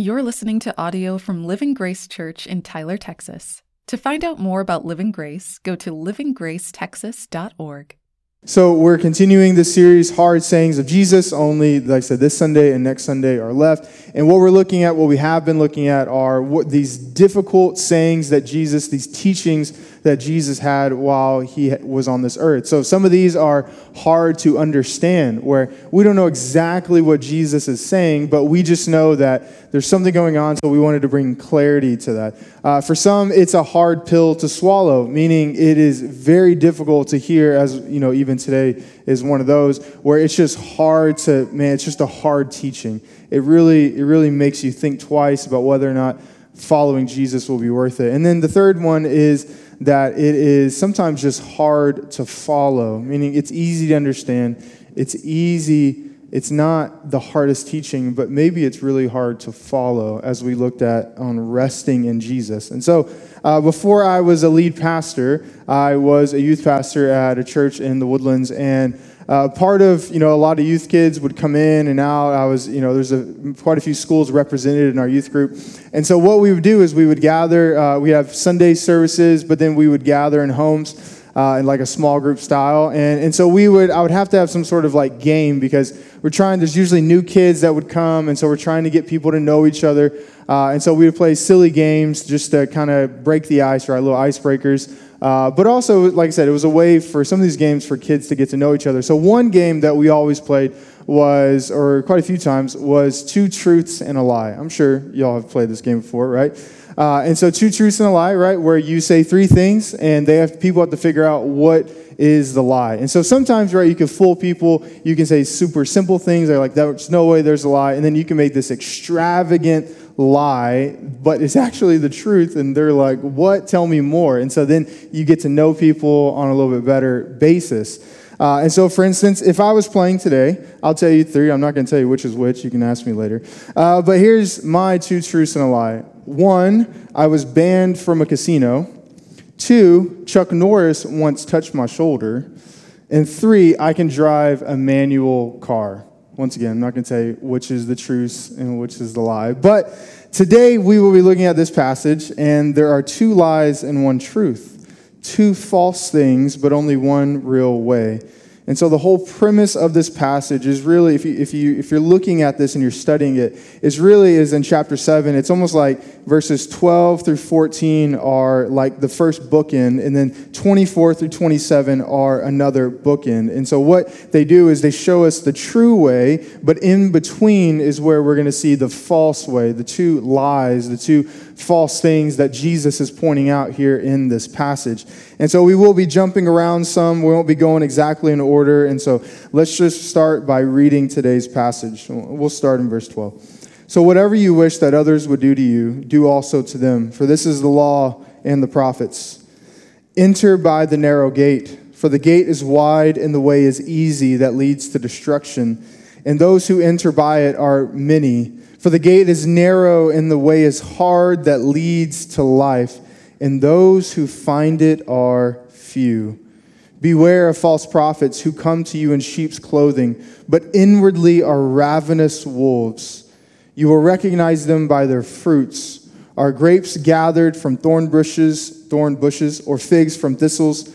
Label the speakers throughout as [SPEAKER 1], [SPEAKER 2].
[SPEAKER 1] You're listening to audio from Living Grace Church in Tyler, Texas. To find out more about Living Grace, go to livinggracetexas.org.
[SPEAKER 2] So we're continuing this series, Hard Sayings of Jesus. Only, like I said, this Sunday and next Sunday are left. And what we're looking at, what we have been looking at, are what, these difficult sayings that Jesus, these teachings that Jesus had while he was on this earth. So some of these are hard to understand, where we don't know exactly what Jesus is saying, but we just know that there's something going on, so we wanted to bring clarity to that. Uh, for some, it's a hard pill to swallow, meaning it is very difficult to hear, as you know, even today is one of those where it's just hard to, man, it's just a hard teaching. It really, it really makes you think twice about whether or not following Jesus will be worth it. And then the third one is that it is sometimes just hard to follow, meaning it's easy to understand, it's easy it's not the hardest teaching, but maybe it's really hard to follow as we looked at on resting in Jesus. And so, uh, before I was a lead pastor, I was a youth pastor at a church in the Woodlands, and uh, part of you know a lot of youth kids would come in and out. I was you know there's a quite a few schools represented in our youth group, and so what we would do is we would gather. Uh, we have Sunday services, but then we would gather in homes. Uh, in like a small group style, and and so we would I would have to have some sort of like game because we're trying. There's usually new kids that would come, and so we're trying to get people to know each other. Uh, and so we would play silly games just to kind of break the ice, or our Little icebreakers. Uh, but also, like I said, it was a way for some of these games for kids to get to know each other. So one game that we always played was, or quite a few times, was two truths and a lie. I'm sure y'all have played this game before, right? Uh, and so two truths and a lie, right? Where you say three things, and they have people have to figure out what is the lie. And so sometimes, right, you can fool people. You can say super simple things. They're like, there's no way there's a lie. And then you can make this extravagant lie, but it's actually the truth. And they're like, what? Tell me more. And so then you get to know people on a little bit better basis. Uh, and so, for instance, if I was playing today, I'll tell you three. I'm not going to tell you which is which. You can ask me later. Uh, but here's my two truths and a lie. One, I was banned from a casino. Two, Chuck Norris once touched my shoulder. And three, I can drive a manual car. Once again, I'm not going to tell you which is the truth and which is the lie. But today we will be looking at this passage, and there are two lies and one truth. Two false things, but only one real way. And so the whole premise of this passage is really, if, you, if, you, if you're looking at this and you're studying it, is really is in chapter 7. It's almost like verses 12 through 14 are like the first bookend, and then 24 through 27 are another bookend. And so what they do is they show us the true way, but in between is where we're going to see the false way, the two lies, the two false things that Jesus is pointing out here in this passage. And so we will be jumping around some. We won't be going exactly in order. And so let's just start by reading today's passage. We'll start in verse 12. So, whatever you wish that others would do to you, do also to them, for this is the law and the prophets. Enter by the narrow gate, for the gate is wide and the way is easy that leads to destruction, and those who enter by it are many. For the gate is narrow and the way is hard that leads to life, and those who find it are few. Beware of false prophets who come to you in sheep's clothing, but inwardly are ravenous wolves. You will recognize them by their fruits. Are grapes gathered from thorn bushes, thorn bushes, or figs from thistles?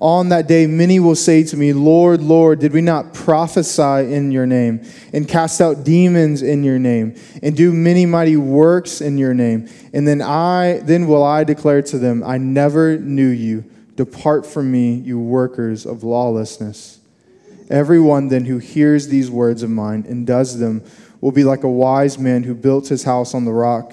[SPEAKER 2] On that day, many will say to me, Lord, Lord, did we not prophesy in your name, and cast out demons in your name, and do many mighty works in your name? And then I, then will I declare to them, I never knew you. Depart from me, you workers of lawlessness. Everyone then who hears these words of mine and does them will be like a wise man who built his house on the rock.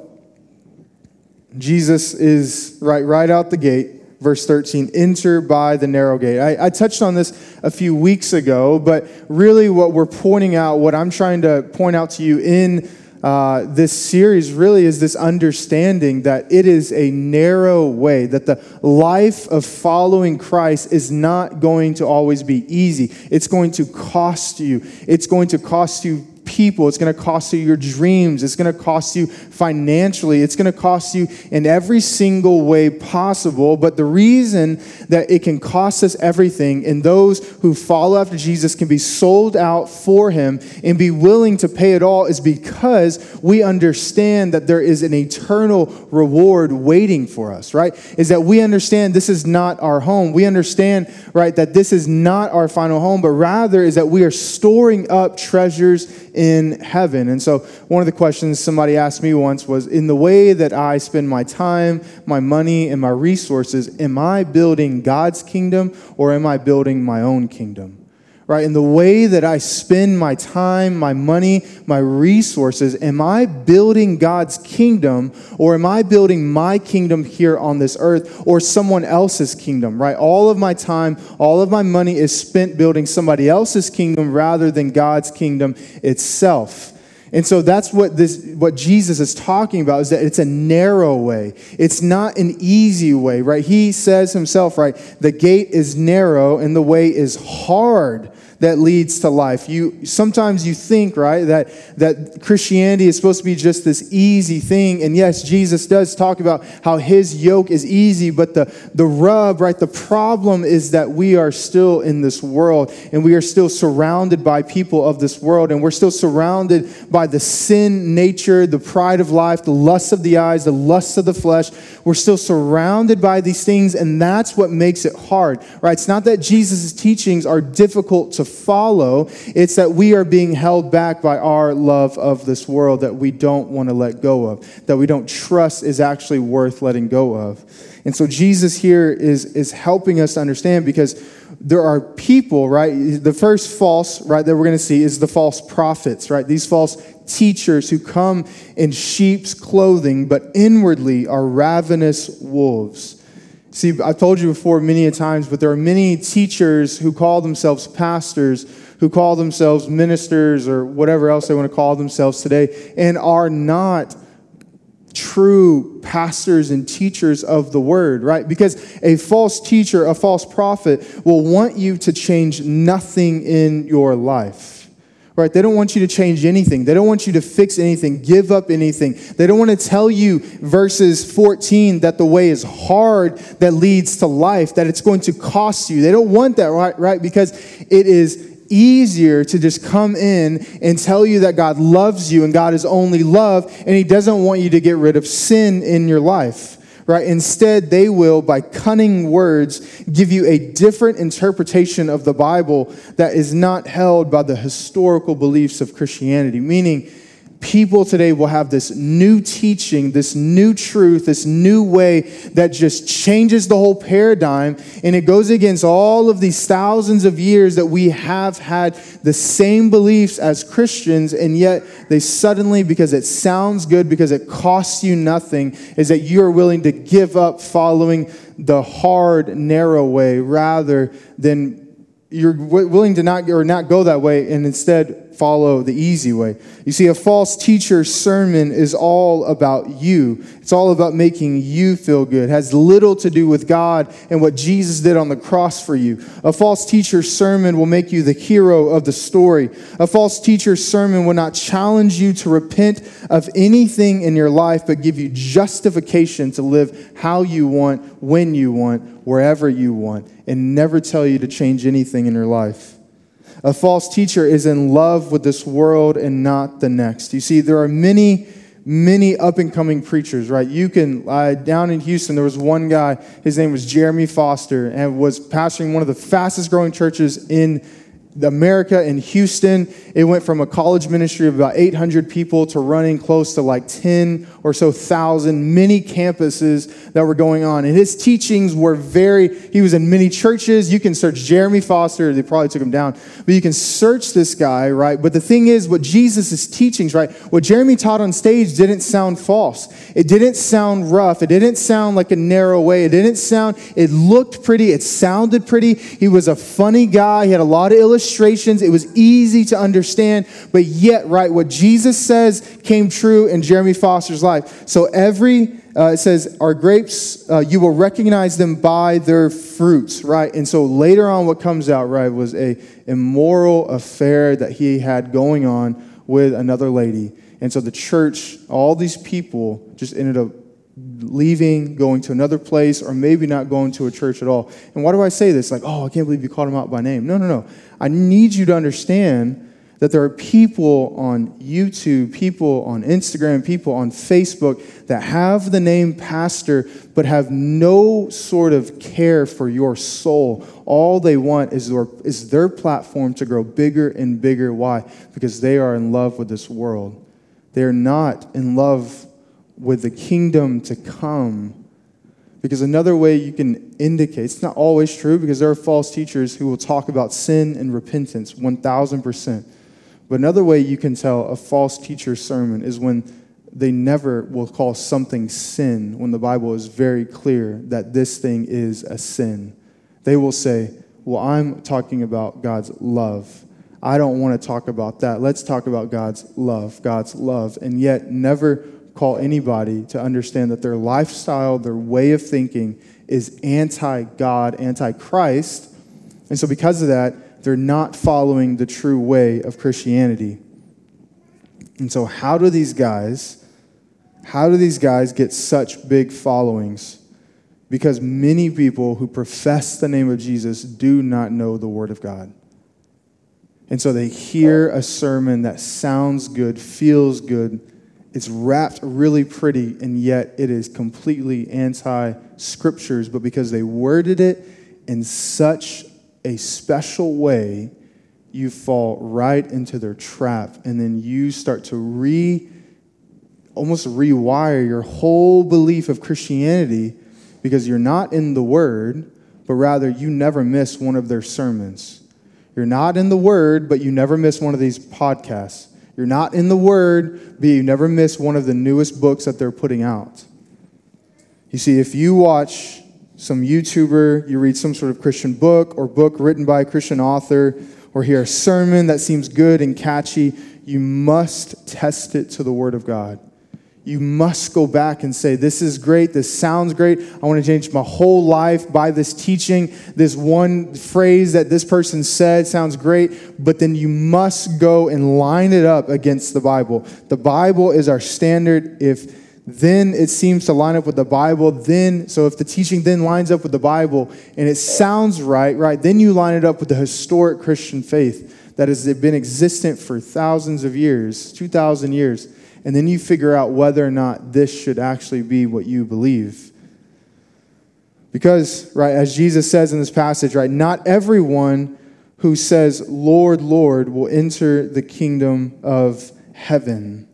[SPEAKER 2] Jesus is right, right out the gate verse 13 enter by the narrow gate I, I, touched on this a few weeks ago but really what we're pointing out what i'm trying to point out to you in uh, this series really is this understanding that it is a narrow way that the life of following christ is not going to always be easy it's going to cost you it's going to cost you people. It's going to cost you your dreams. It's going to cost you financially. It's going to cost you in every single way possible. But the reason that it can cost us everything and those who follow after Jesus can be sold out for him and be willing to pay it all is because we understand that there is an eternal reward waiting for us, right? Is that we understand this is not our home. We understand, right, that this is not our final home, but rather is that we are storing up treasures in heaven. And so, one of the questions somebody asked me once was In the way that I spend my time, my money, and my resources, am I building God's kingdom or am I building my own kingdom? right? In the way that I spend my time, my money, my resources, am I building God's kingdom or am I building my kingdom here on this earth or someone else's kingdom, right? All of my time, all of my money is spent building somebody else's kingdom rather than God's kingdom itself. And so that's what this what Jesus is talking about is that it's a narrow way. It's not an easy way, right? He says himself, right? The gate is narrow and the way is hard that leads to life. You sometimes you think, right, that that Christianity is supposed to be just this easy thing. And yes, Jesus does talk about how his yoke is easy, but the the rub, right, the problem is that we are still in this world and we are still surrounded by people of this world and we're still surrounded by the sin nature, the pride of life, the lust of the eyes, the lust of the flesh. We're still surrounded by these things and that's what makes it hard. Right? It's not that Jesus' teachings are difficult to follow. It's that we are being held back by our love of this world that we don't want to let go of, that we don't trust is actually worth letting go of. And so Jesus here is, is helping us understand because there are people, right? The first false, right, that we're going to see is the false prophets, right? These false teachers who come in sheep's clothing, but inwardly are ravenous wolves. See, I've told you before many a times, but there are many teachers who call themselves pastors, who call themselves ministers, or whatever else they want to call themselves today, and are not true pastors and teachers of the word, right? Because a false teacher, a false prophet, will want you to change nothing in your life right? They don't want you to change anything. They don't want you to fix anything, give up anything. They don't want to tell you, verses 14, that the way is hard that leads to life, that it's going to cost you. They don't want that, right? Right? Because it is easier to just come in and tell you that God loves you and God is only love, and He doesn't want you to get rid of sin in your life right? Instead, they will, by cunning words, give you a different interpretation of the Bible that is not held by the historical beliefs of Christianity, meaning, people today will have this new teaching, this new truth, this new way that just changes the whole paradigm. And it goes against all of these thousands of years that we have had the same beliefs as Christians. And yet they suddenly, because it sounds good, because it costs you nothing, is that you are willing to give up following the hard, narrow way rather than you're willing to not or not go that way and instead follow the easy way. You see, a false teacher's sermon is all about you. It's all about making you feel good. It has little to do with God and what Jesus did on the cross for you. A false teacher's sermon will make you the hero of the story. A false teacher's sermon will not challenge you to repent of anything in your life, but give you justification to live how you want, when you want, wherever you want, and never tell you to change anything in your life. A false teacher is in love with this world and not the next. You see, there are many, many up and coming preachers, right? You can, uh, down in Houston, there was one guy, his name was Jeremy Foster, and was pastoring one of the fastest growing churches in America in Houston, it went from a college ministry of about 800 people to running close to like 10 or so thousand many campuses that were going on. And his teachings were very, he was in many churches. You can search Jeremy Foster, they probably took him down, but you can search this guy, right? But the thing is, what Jesus' teachings, right? What Jeremy taught on stage didn't sound false. It didn't sound rough. It didn't sound like a narrow way. It didn't sound, it looked pretty. It sounded pretty. He was a funny guy. He had a lot of illustrations. It was easy to understand, but yet, right, what Jesus says came true in Jeremy Foster's life life. So every, uh, it says, our grapes, uh, you will recognize them by their fruits, right? And so later on, what comes out, right, was a immoral affair that he had going on with another lady. And so the church, all these people just ended up leaving, going to another place, or maybe not going to a church at all. And why do I say this? Like, oh, I can't believe you called him out by name. No, no, no. I need you to understand that there are people on YouTube, people on Instagram, people on Facebook that have the name pastor but have no sort of care for your soul. All they want is their, is their platform to grow bigger and bigger. Why? Because they are in love with this world. They're not in love with the kingdom to come. Because another way you can indicate, it's not always true because there are false teachers who will talk about sin and repentance 1000%. But another way you can tell a false teacher's sermon is when they never will call something sin when the Bible is very clear that this thing is a sin. They will say, Well, I'm talking about God's love. I don't want to talk about that. Let's talk about God's love, God's love, and yet never call anybody to understand that their lifestyle, their way of thinking is anti God, anti Christ. And so, because of that, they're not following the true way of Christianity. And so, how do these guys, how do these guys get such big followings? Because many people who profess the name of Jesus do not know the Word of God. And so they hear a sermon that sounds good, feels good, it's wrapped really pretty, and yet it is completely anti scriptures, but because they worded it in such a special way, you fall right into their trap. And then you start to re, almost rewire your whole belief of Christianity because you're not in the Word, but rather you never miss one of their sermons. You're not in the Word, but you never miss one of these podcasts. You're not in the Word, but you never miss one of the newest books that they're putting out. You see, if you watch some YouTuber, you read some sort of Christian book or book written by a Christian author, or hear a sermon that seems good and catchy, you must test it to the Word of God. You must go back and say, This is great. This sounds great. I want to change my whole life by this teaching. This one phrase that this person said sounds great, but then you must go and line it up against the Bible. The Bible is our standard. If then it seems to line up with the Bible. Then, so if the teaching then lines up with the Bible and it sounds right, right, then you line it up with the historic Christian faith that has been existent for thousands of years, 2,000 years. And then you figure out whether or not this should actually be what you believe. Because, right, as Jesus says in this passage, right, not everyone who says, Lord, Lord, will enter the kingdom of heaven.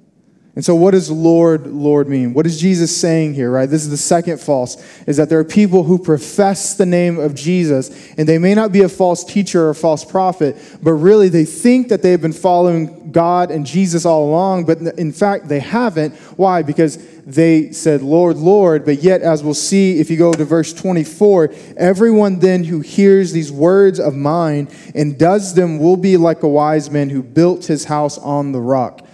[SPEAKER 2] And so, what does Lord, Lord mean? What is Jesus saying here, right? This is the second false, is that there are people who profess the name of Jesus, and they may not be a false teacher or false prophet, but really they think that they've been following God and Jesus all along, but in fact, they haven't. Why? Because they said, Lord, Lord, but yet, as we'll see if you go to verse 24, everyone then who hears these words of mine and does them will be like a wise man who built his house on the rock.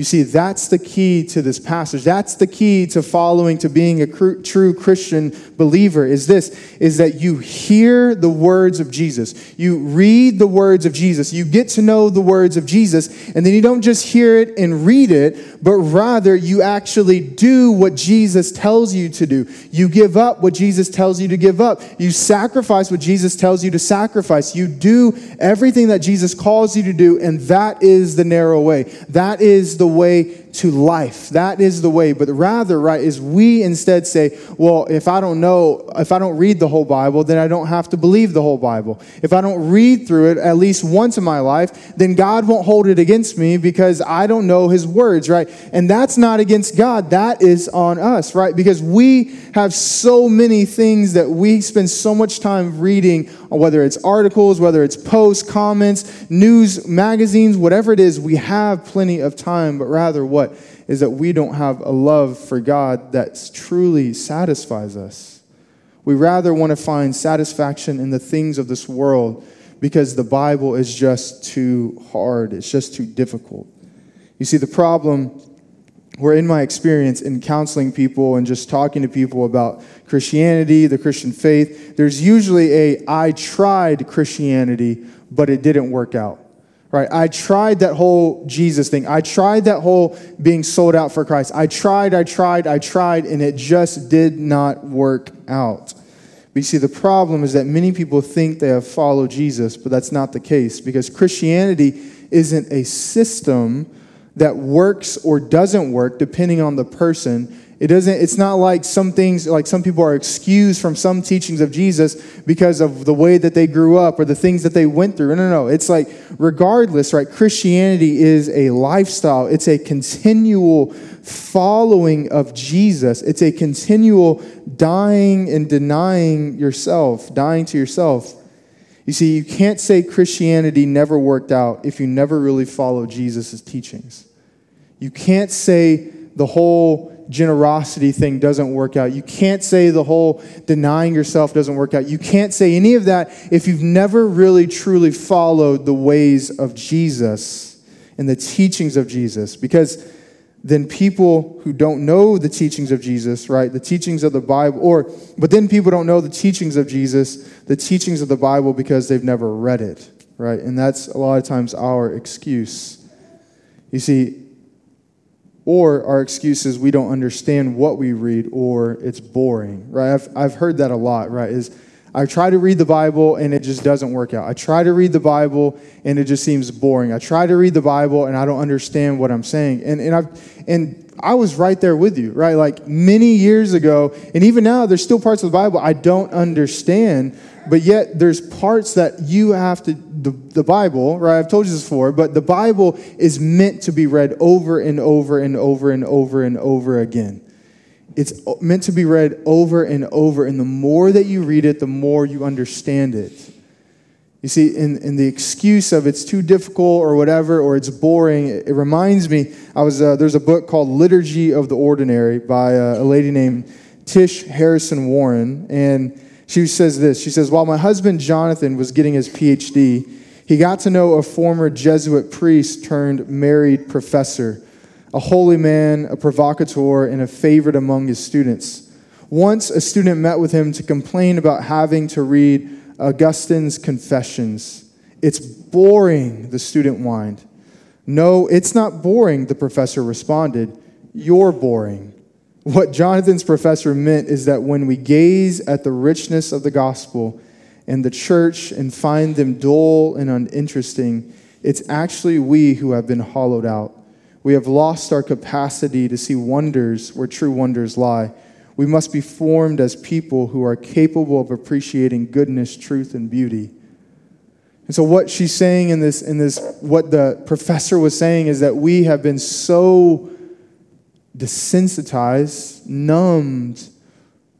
[SPEAKER 2] You see, that's the key to this passage. That's the key to following, to being a true Christian believer is this, is that you hear the words of Jesus. You read the words of Jesus. You get to know the words of Jesus, and then you don't just hear it and read it, but rather you actually do what Jesus tells you to do. You give up what Jesus tells you to give up. You sacrifice what Jesus tells you to sacrifice. You do everything that Jesus calls you to do, and that is the narrow way. That is the way to life. That is the way. But rather, right, is we instead say, well, if I don't know, if I don't read the whole Bible, then I don't have to believe the whole Bible. If I don't read through it at least once in my life, then God won't hold it against me because I don't know his words, right? And that's not against God. That is on us, right? Because we have so many things that we spend so much time reading, whether it's articles, whether it's posts, comments, news, magazines, whatever it is, we have plenty of time, but rather what? Is that we don't have a love for God that truly satisfies us. We rather want to find satisfaction in the things of this world because the Bible is just too hard, it's just too difficult. You see, the problem, where in my experience in counseling people and just talking to people about Christianity, the Christian faith, there's usually a I tried Christianity, but it didn't work out right? I tried that whole Jesus thing. I tried that whole being sold out for Christ. I tried, I tried, I tried, and it just did not work out. But you see, the problem is that many people think they have followed Jesus, but that's not the case because Christianity isn't a system that works or doesn't work depending on the person. It doesn't, it's not like some things, like some people are excused from some teachings of Jesus because of the way that they grew up or the things that they went through. No, no, no. It's like, regardless, right? Christianity is a lifestyle, it's a continual following of Jesus, it's a continual dying and denying yourself, dying to yourself. You see, you can't say Christianity never worked out if you never really follow Jesus' teachings. You can't say the whole generosity thing doesn't work out. You can't say the whole denying yourself doesn't work out. You can't say any of that if you've never really truly followed the ways of Jesus and the teachings of Jesus. Because then people who don't know the teachings of Jesus, right, the teachings of the Bible, or, but then people don't know the teachings of Jesus, the teachings of the Bible because they've never read it, right? And that's a lot of times our excuse. You see, or our excuse is we don't understand what we read or it's boring, right? I've, I've heard that a lot, right? Is I try to read the Bible and it just doesn't work out. I try to read the Bible and it just seems boring. I try to read the Bible and I don't understand what I'm saying. And, and, I've, and I was right there with you, right? Like many years ago, and even now, there's still parts of the Bible I don't understand, but yet there's parts that you have to, the, the Bible, right? I've told you this before, but the Bible is meant to be read over and over and over and over and over again. It's meant to be read over and over, and the more that you read it, the more you understand it. You see, in, in the excuse of it's too difficult or whatever, or it's boring, it, it reminds me. I was uh, there's a book called Liturgy of the Ordinary by uh, a lady named Tish Harrison Warren, and she says this. She says, while my husband Jonathan was getting his PhD, he got to know a former Jesuit priest turned married professor a holy man, a provocateur, and a favorite among his students. Once a student met with him to complain about having to read Augustine's Confessions. It's boring, the student whined. No, it's not boring, the professor responded. You're boring. What Jonathan's professor meant is that when we gaze at the richness of the gospel and the church and find them dull and uninteresting, it's actually we who have been hollowed out. We have lost our capacity to see wonders where true wonders lie. We must be formed as people who are capable of appreciating goodness, truth, and beauty. And so, what she's saying in this, in this, what the professor was saying is that we have been so desensitized, numbed,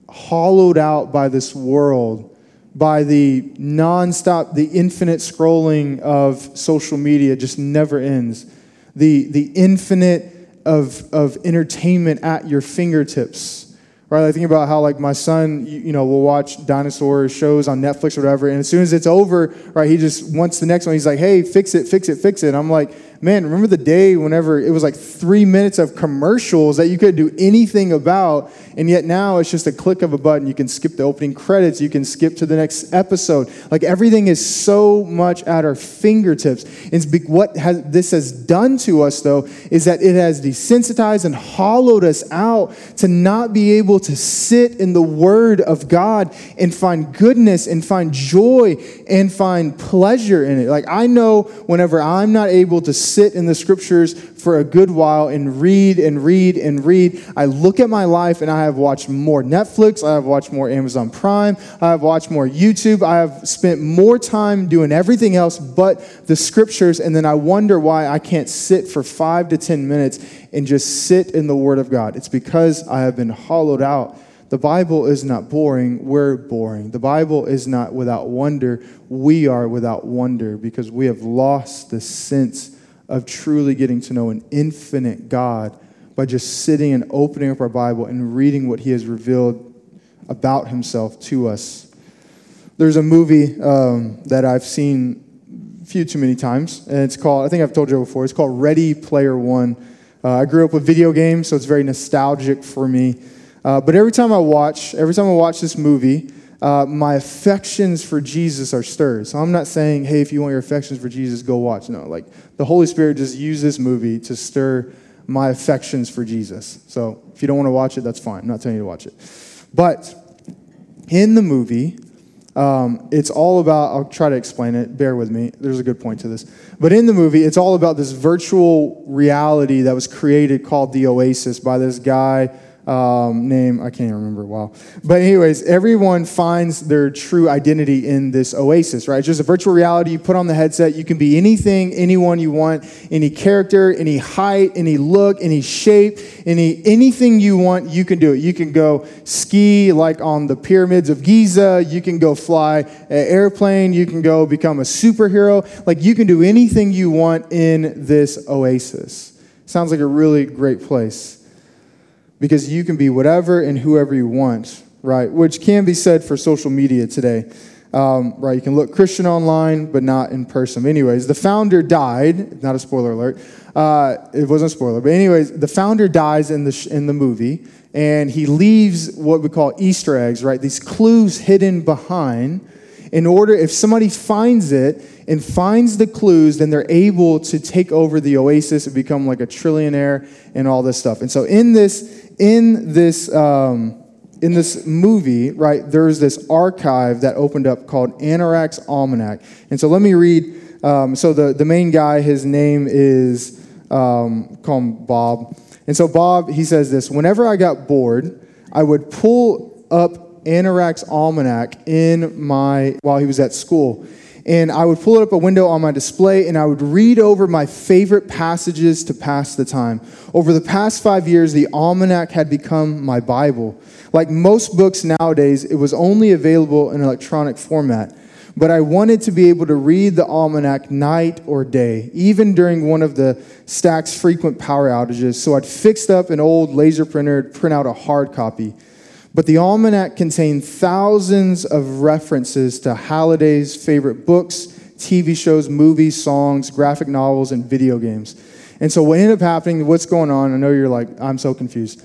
[SPEAKER 2] hollowed out by this world, by the nonstop, the infinite scrolling of social media just never ends the, the infinite of, of entertainment at your fingertips. Right, I think about how like my son, you, you know, will watch dinosaur shows on Netflix or whatever, and as soon as it's over, right, he just wants the next one. He's like, "Hey, fix it, fix it, fix it." I'm like, man, remember the day whenever it was like three minutes of commercials that you could do anything about, and yet now it's just a click of a button. You can skip the opening credits, you can skip to the next episode. Like everything is so much at our fingertips. And what has, this has done to us, though, is that it has desensitized and hollowed us out to not be able to sit in the Word of God and find goodness and find joy and find pleasure in it. Like I know whenever I'm not able to sit in the scriptures for a good while and read and read and read, I look at my life and I have watched more Netflix, I have watched more Amazon Prime, I have watched more YouTube, I have spent more time doing everything else but the scriptures, and then I wonder why I can't sit for five to 10 minutes and just sit in the Word of God. It's because I have been hollowed out the Bible is not boring, we're boring. The Bible is not without wonder, we are without wonder because we have lost the sense of truly getting to know an infinite God by just sitting and opening up our Bible and reading what He has revealed about Himself to us. There's a movie um, that I've seen a few too many times, and it's called, I think I've told you before, it's called Ready Player One. Uh, I grew up with video games, so it's very nostalgic for me. Uh, but every time I watch, every time I watch this movie, uh, my affections for Jesus are stirred. So I'm not saying, hey, if you want your affections for Jesus, go watch. No, like the Holy Spirit just used this movie to stir my affections for Jesus. So if you don't want to watch it, that's fine. I'm not telling you to watch it. But in the movie, um, it's all about, I'll try to explain it, bear with me. There's a good point to this. But in the movie, it's all about this virtual reality that was created called the Oasis by this guy um, name. I can't remember. Wow. But, anyways, everyone finds their true identity in this oasis, right? It's just a virtual reality. You put on the headset. You can be anything, anyone you want, any character, any height, any look, any shape, any anything you want, you can do it. You can go ski like on the pyramids of Giza. You can go fly an airplane. You can go become a superhero. Like, you can do anything you want in this oasis. Sounds like a really great place because you can be whatever and whoever you want, right? Which can be said for social media today. Um, right, you can look Christian online, but not in person. Anyways, the founder died. Not a spoiler alert. Uh, it wasn't a spoiler, but anyways, the founder dies in the sh- in the movie, and he leaves what we call Easter eggs, right? These clues hidden behind. In order, if somebody finds it and finds the clues, then they're able to take over the oasis and become like a trillionaire and all this stuff. And so in this in this, um, in this movie, right, there's this archive that opened up called Anorak's Almanac. And so let me read. Um, so the, the main guy, his name is, um, Bob. And so Bob, he says this Whenever I got bored, I would pull up Anorak's Almanac in my, while he was at school and I would pull it up a window on my display and I would read over my favorite passages to pass the time. Over the past five years, the almanac had become my Bible. Like most books nowadays, it was only available in electronic format. But I wanted to be able to read the almanac night or day, even during one of the stack's frequent power outages. So I'd fixed up an old laser printer to print out a hard copy. But the almanac contained thousands of references to Halliday's favorite books, TV shows, movies, songs, graphic novels, and video games. And so, what ended up happening, what's going on? I know you're like, I'm so confused.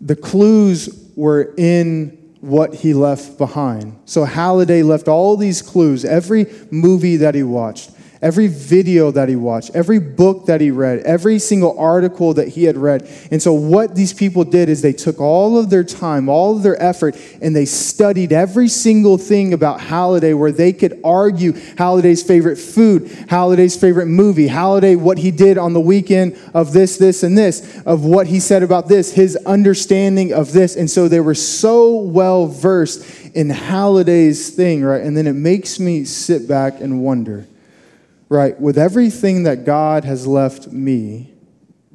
[SPEAKER 2] The clues were in what he left behind. So, Halliday left all these clues, every movie that he watched, every video that he watched, every book that he read, every single article that he had read. And so, what these people did is they took all of their time, all of their effort, and they studied every single thing about Halliday where they could argue Halliday's favorite food, Halliday's favorite movie, Halliday, what he did on the weekend of this, this, and this, of what he said about this, his understanding of this. And so, they were so well versed in Halliday's thing, right? And then it makes me sit back and wonder right, with everything that God has left me,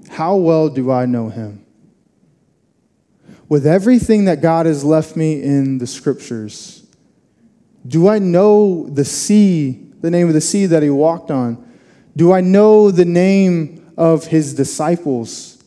[SPEAKER 2] how well do I know Him? With everything that God has left me in the scriptures, do I know the sea, the name of the sea that He walked on? Do I know the name of His disciples?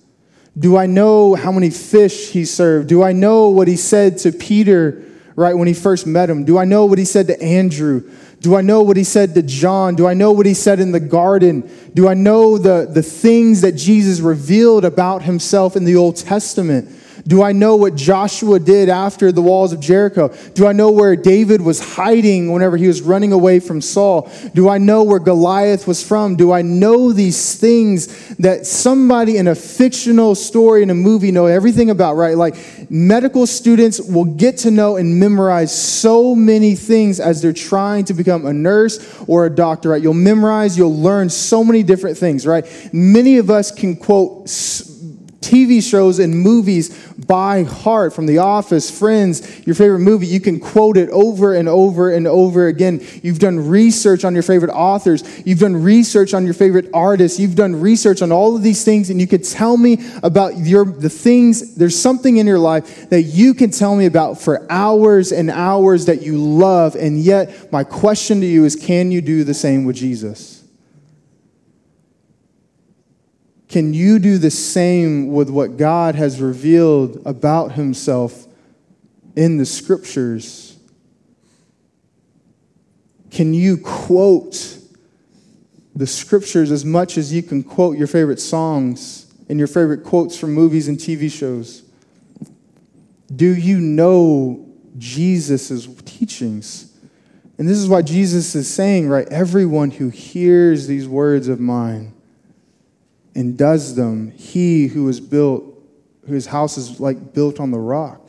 [SPEAKER 2] Do I know how many fish He served? Do I know what He said to Peter? Right, when he first met him? Do I know what he said to Andrew? Do I know what he said to John? Do I know what he said in the garden? Do I know the, the things that Jesus revealed about himself in the Old Testament? Do I know what Joshua did after the walls of Jericho? Do I know where David was hiding whenever he was running away from Saul? Do I know where Goliath was from? Do I know these things that somebody in a fictional story in a movie know everything about, right? Like medical students will get to know and memorize so many things as they're trying to become a nurse or a doctor, right? You'll memorize, you'll learn so many different things, right? Many of us can quote TV shows and movies by heart from The Office, Friends, your favorite movie. You can quote it over and over and over again. You've done research on your favorite authors. You've done research on your favorite artists. You've done research on all of these things, and you could tell me about your the things. There's something in your life that you can tell me about for hours and hours that you love. And yet, my question to you is can you do the same with Jesus? Can you do the same with what God has revealed about himself in the scriptures? Can you quote the scriptures as much as you can quote your favorite songs and your favorite quotes from movies and TV shows? Do you know Jesus' teachings? And this is why Jesus is saying, right, everyone who hears these words of mine and does them, he who is built, whose house is like built on the rock.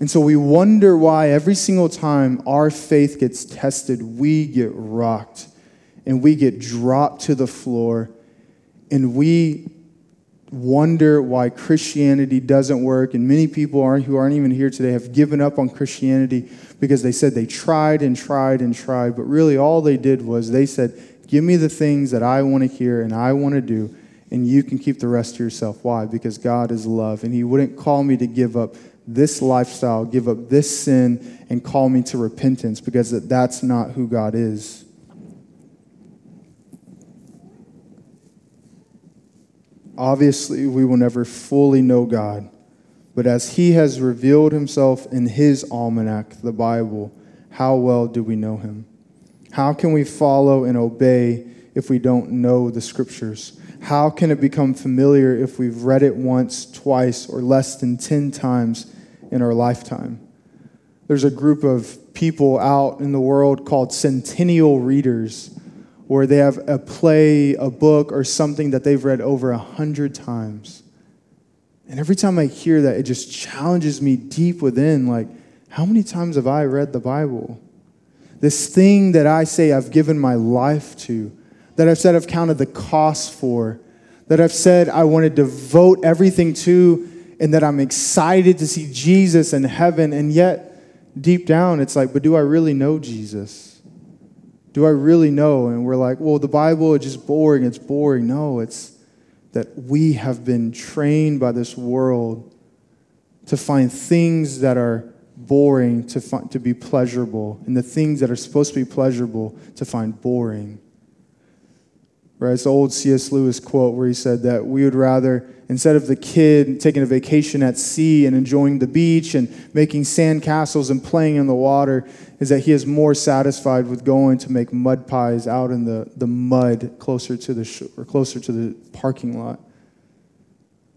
[SPEAKER 2] And so we wonder why every single time our faith gets tested, we get rocked and we get dropped to the floor and we wonder why Christianity doesn't work. And many people aren't, who aren't even here today have given up on Christianity because they said they tried and tried and tried, but really all they did was they said, Give me the things that I want to hear and I want to do, and you can keep the rest to yourself. Why? Because God is love, and He wouldn't call me to give up this lifestyle, give up this sin, and call me to repentance because that's not who God is. Obviously, we will never fully know God, but as He has revealed Himself in His almanac, the Bible, how well do we know Him? How can we follow and obey if we don't know the scriptures? How can it become familiar if we've read it once, twice, or less than 10 times in our lifetime? There's a group of people out in the world called centennial readers, where they have a play, a book, or something that they've read over a hundred times. And every time I hear that, it just challenges me deep within like, how many times have I read the Bible? This thing that I say I've given my life to, that I've said I've counted the cost for, that I've said I want to devote everything to, and that I'm excited to see Jesus in heaven. And yet, deep down, it's like, but do I really know Jesus? Do I really know? And we're like, well, the Bible is just boring. It's boring. No, it's that we have been trained by this world to find things that are boring to, find, to be pleasurable, and the things that are supposed to be pleasurable to find boring. Right? It's the old C.S. Lewis quote where he said that we would rather, instead of the kid taking a vacation at sea and enjoying the beach and making sand castles and playing in the water, is that he is more satisfied with going to make mud pies out in the, the mud closer to the sh- or closer to the parking lot.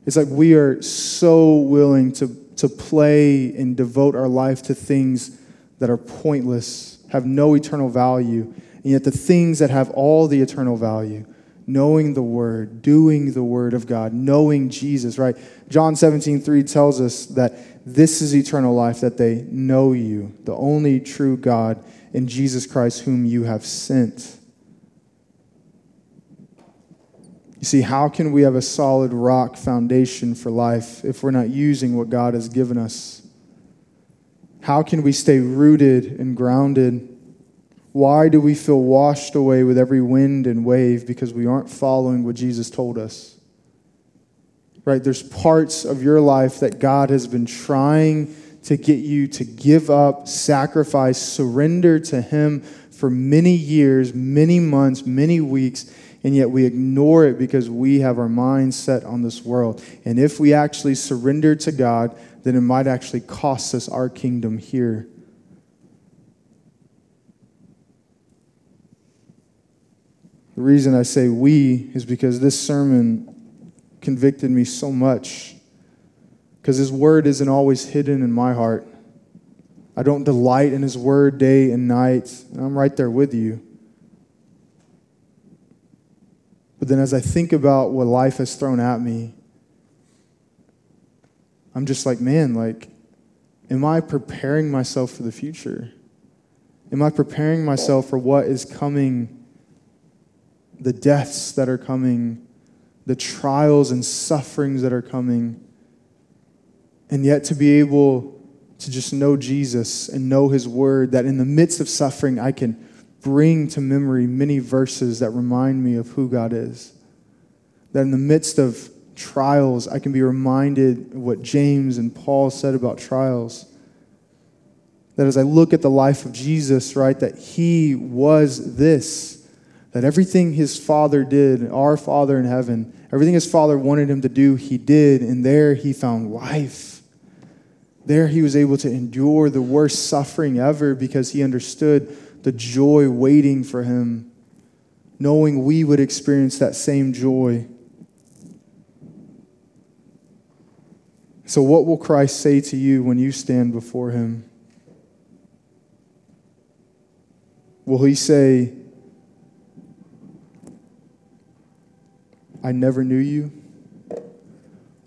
[SPEAKER 2] It's like we are so willing to to play and devote our life to things that are pointless, have no eternal value, and yet the things that have all the eternal value, knowing the Word, doing the Word of God, knowing Jesus, right? John 17, 3 tells us that this is eternal life, that they know you, the only true God, in Jesus Christ, whom you have sent. You see, how can we have a solid rock foundation for life if we're not using what God has given us? How can we stay rooted and grounded? Why do we feel washed away with every wind and wave? Because we aren't following what Jesus told us. Right? There's parts of your life that God has been trying to get you to give up, sacrifice, surrender to Him for many years, many months, many weeks and yet we ignore it because we have our minds set on this world. And if we actually surrender to God, then it might actually cost us our kingdom here. The reason I say we is because this sermon convicted me so much. because His word isn't always hidden in my heart. I don't delight in His word day and night, I'm right there with you. But then as I think about what life has thrown at me, I'm just like, man, like, am I preparing myself for the future? Am I preparing myself for what is coming, the deaths that are coming, the trials and sufferings that are coming? And yet to be able to just know Jesus and know his word, that in the midst of suffering, I can bring to memory many verses that remind me of who God is. That in the midst of trials, I can be reminded of what James and Paul said about trials. That as I look at the life of Jesus, right, that he was this, that everything his Father did, our Father in heaven, everything his Father wanted him to do, he did, and there he found life. There he was able to endure the worst suffering ever because he understood the joy waiting for him, knowing we would experience that same joy. So, what will Christ say to you when you stand before him? Will he say, I never knew you?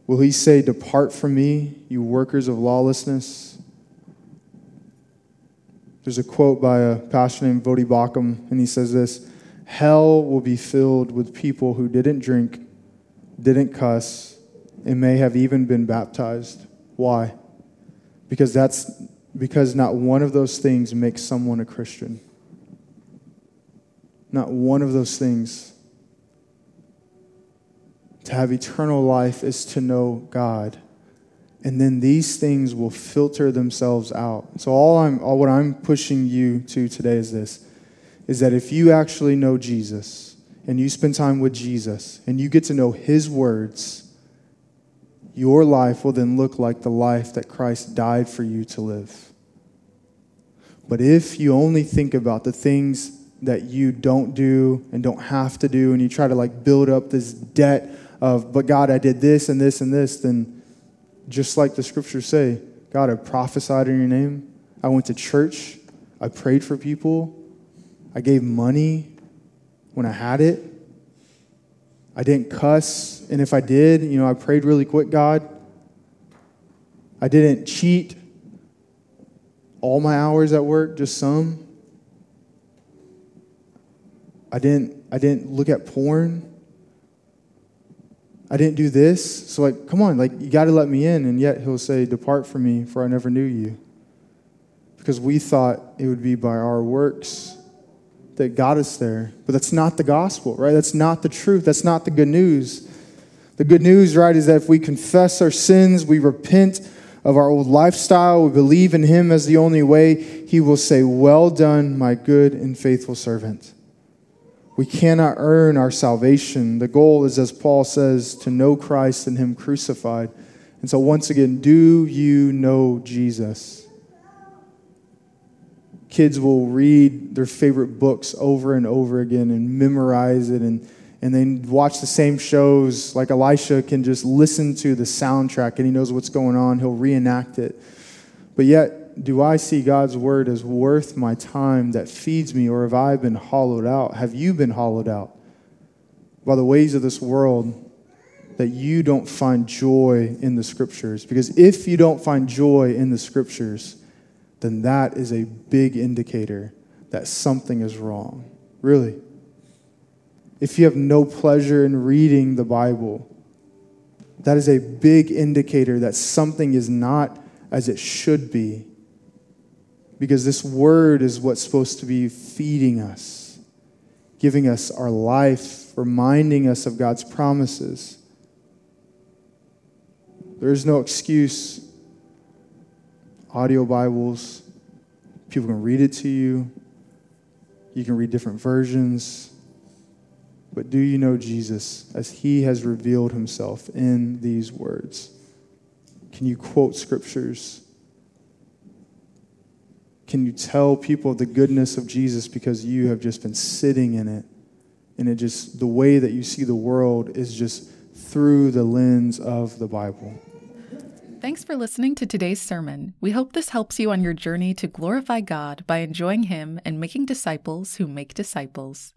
[SPEAKER 2] Will he say, Depart from me, you workers of lawlessness? There's a quote by a pastor named Voddie Baucham, and he says this Hell will be filled with people who didn't drink, didn't cuss, and may have even been baptized. Why? Because that's because not one of those things makes someone a Christian. Not one of those things. To have eternal life is to know God. And then these things will filter themselves out. So all I'm all what I'm pushing you to today is this is that if you actually know Jesus and you spend time with Jesus and you get to know his words, your life will then look like the life that Christ died for you to live. But if you only think about the things that you don't do and don't have to do, and you try to like build up this debt of, but God, I did this and this and this, then just like the scriptures say, God, I prophesied in your name. I went to church. I prayed for people. I gave money when I had it. I didn't cuss. And if I did, you know, I prayed really quick, God. I didn't cheat all my hours at work, just some. I didn't I didn't look at porn. I didn't do this. So like, come on, like you got to let me in and yet he'll say, "Depart from me, for I never knew you." Because we thought it would be by our works that got us there. But that's not the gospel, right? That's not the truth. That's not the good news. The good news, right, is that if we confess our sins, we repent of our old lifestyle, we believe in Him as the only way, He will say, Well done, my good and faithful servant. We cannot earn our salvation. The goal is, as Paul says, to know Christ and Him crucified. And so, once again, do you know Jesus? kids will read their favorite books over and over again and memorize it and and then watch the same shows like elisha can just listen to the soundtrack and he knows what's going on he'll reenact it but yet do i see god's word as worth my time that feeds me or have i been hollowed out have you been hollowed out by the ways of this world that you don't find joy in the scriptures because if you don't find joy in the scriptures then that is a big indicator that something is wrong. Really. If you have no pleasure in reading the Bible, that is a big indicator that something is not as it should be. Because this word is what's supposed to be feeding us, giving us our life, reminding us of God's promises. There is no excuse audio Bibles. People can read it to you. You can read different versions. But do you know Jesus as he has revealed himself in these words? Can you quote scriptures? Can you tell people the goodness of Jesus because you have just been sitting in it? And it just, the way that you see the world is just through the lens of the Bible.
[SPEAKER 1] Thanks for listening to today's sermon. We hope this helps you on your journey to glorify God by enjoying Him and making disciples who make disciples.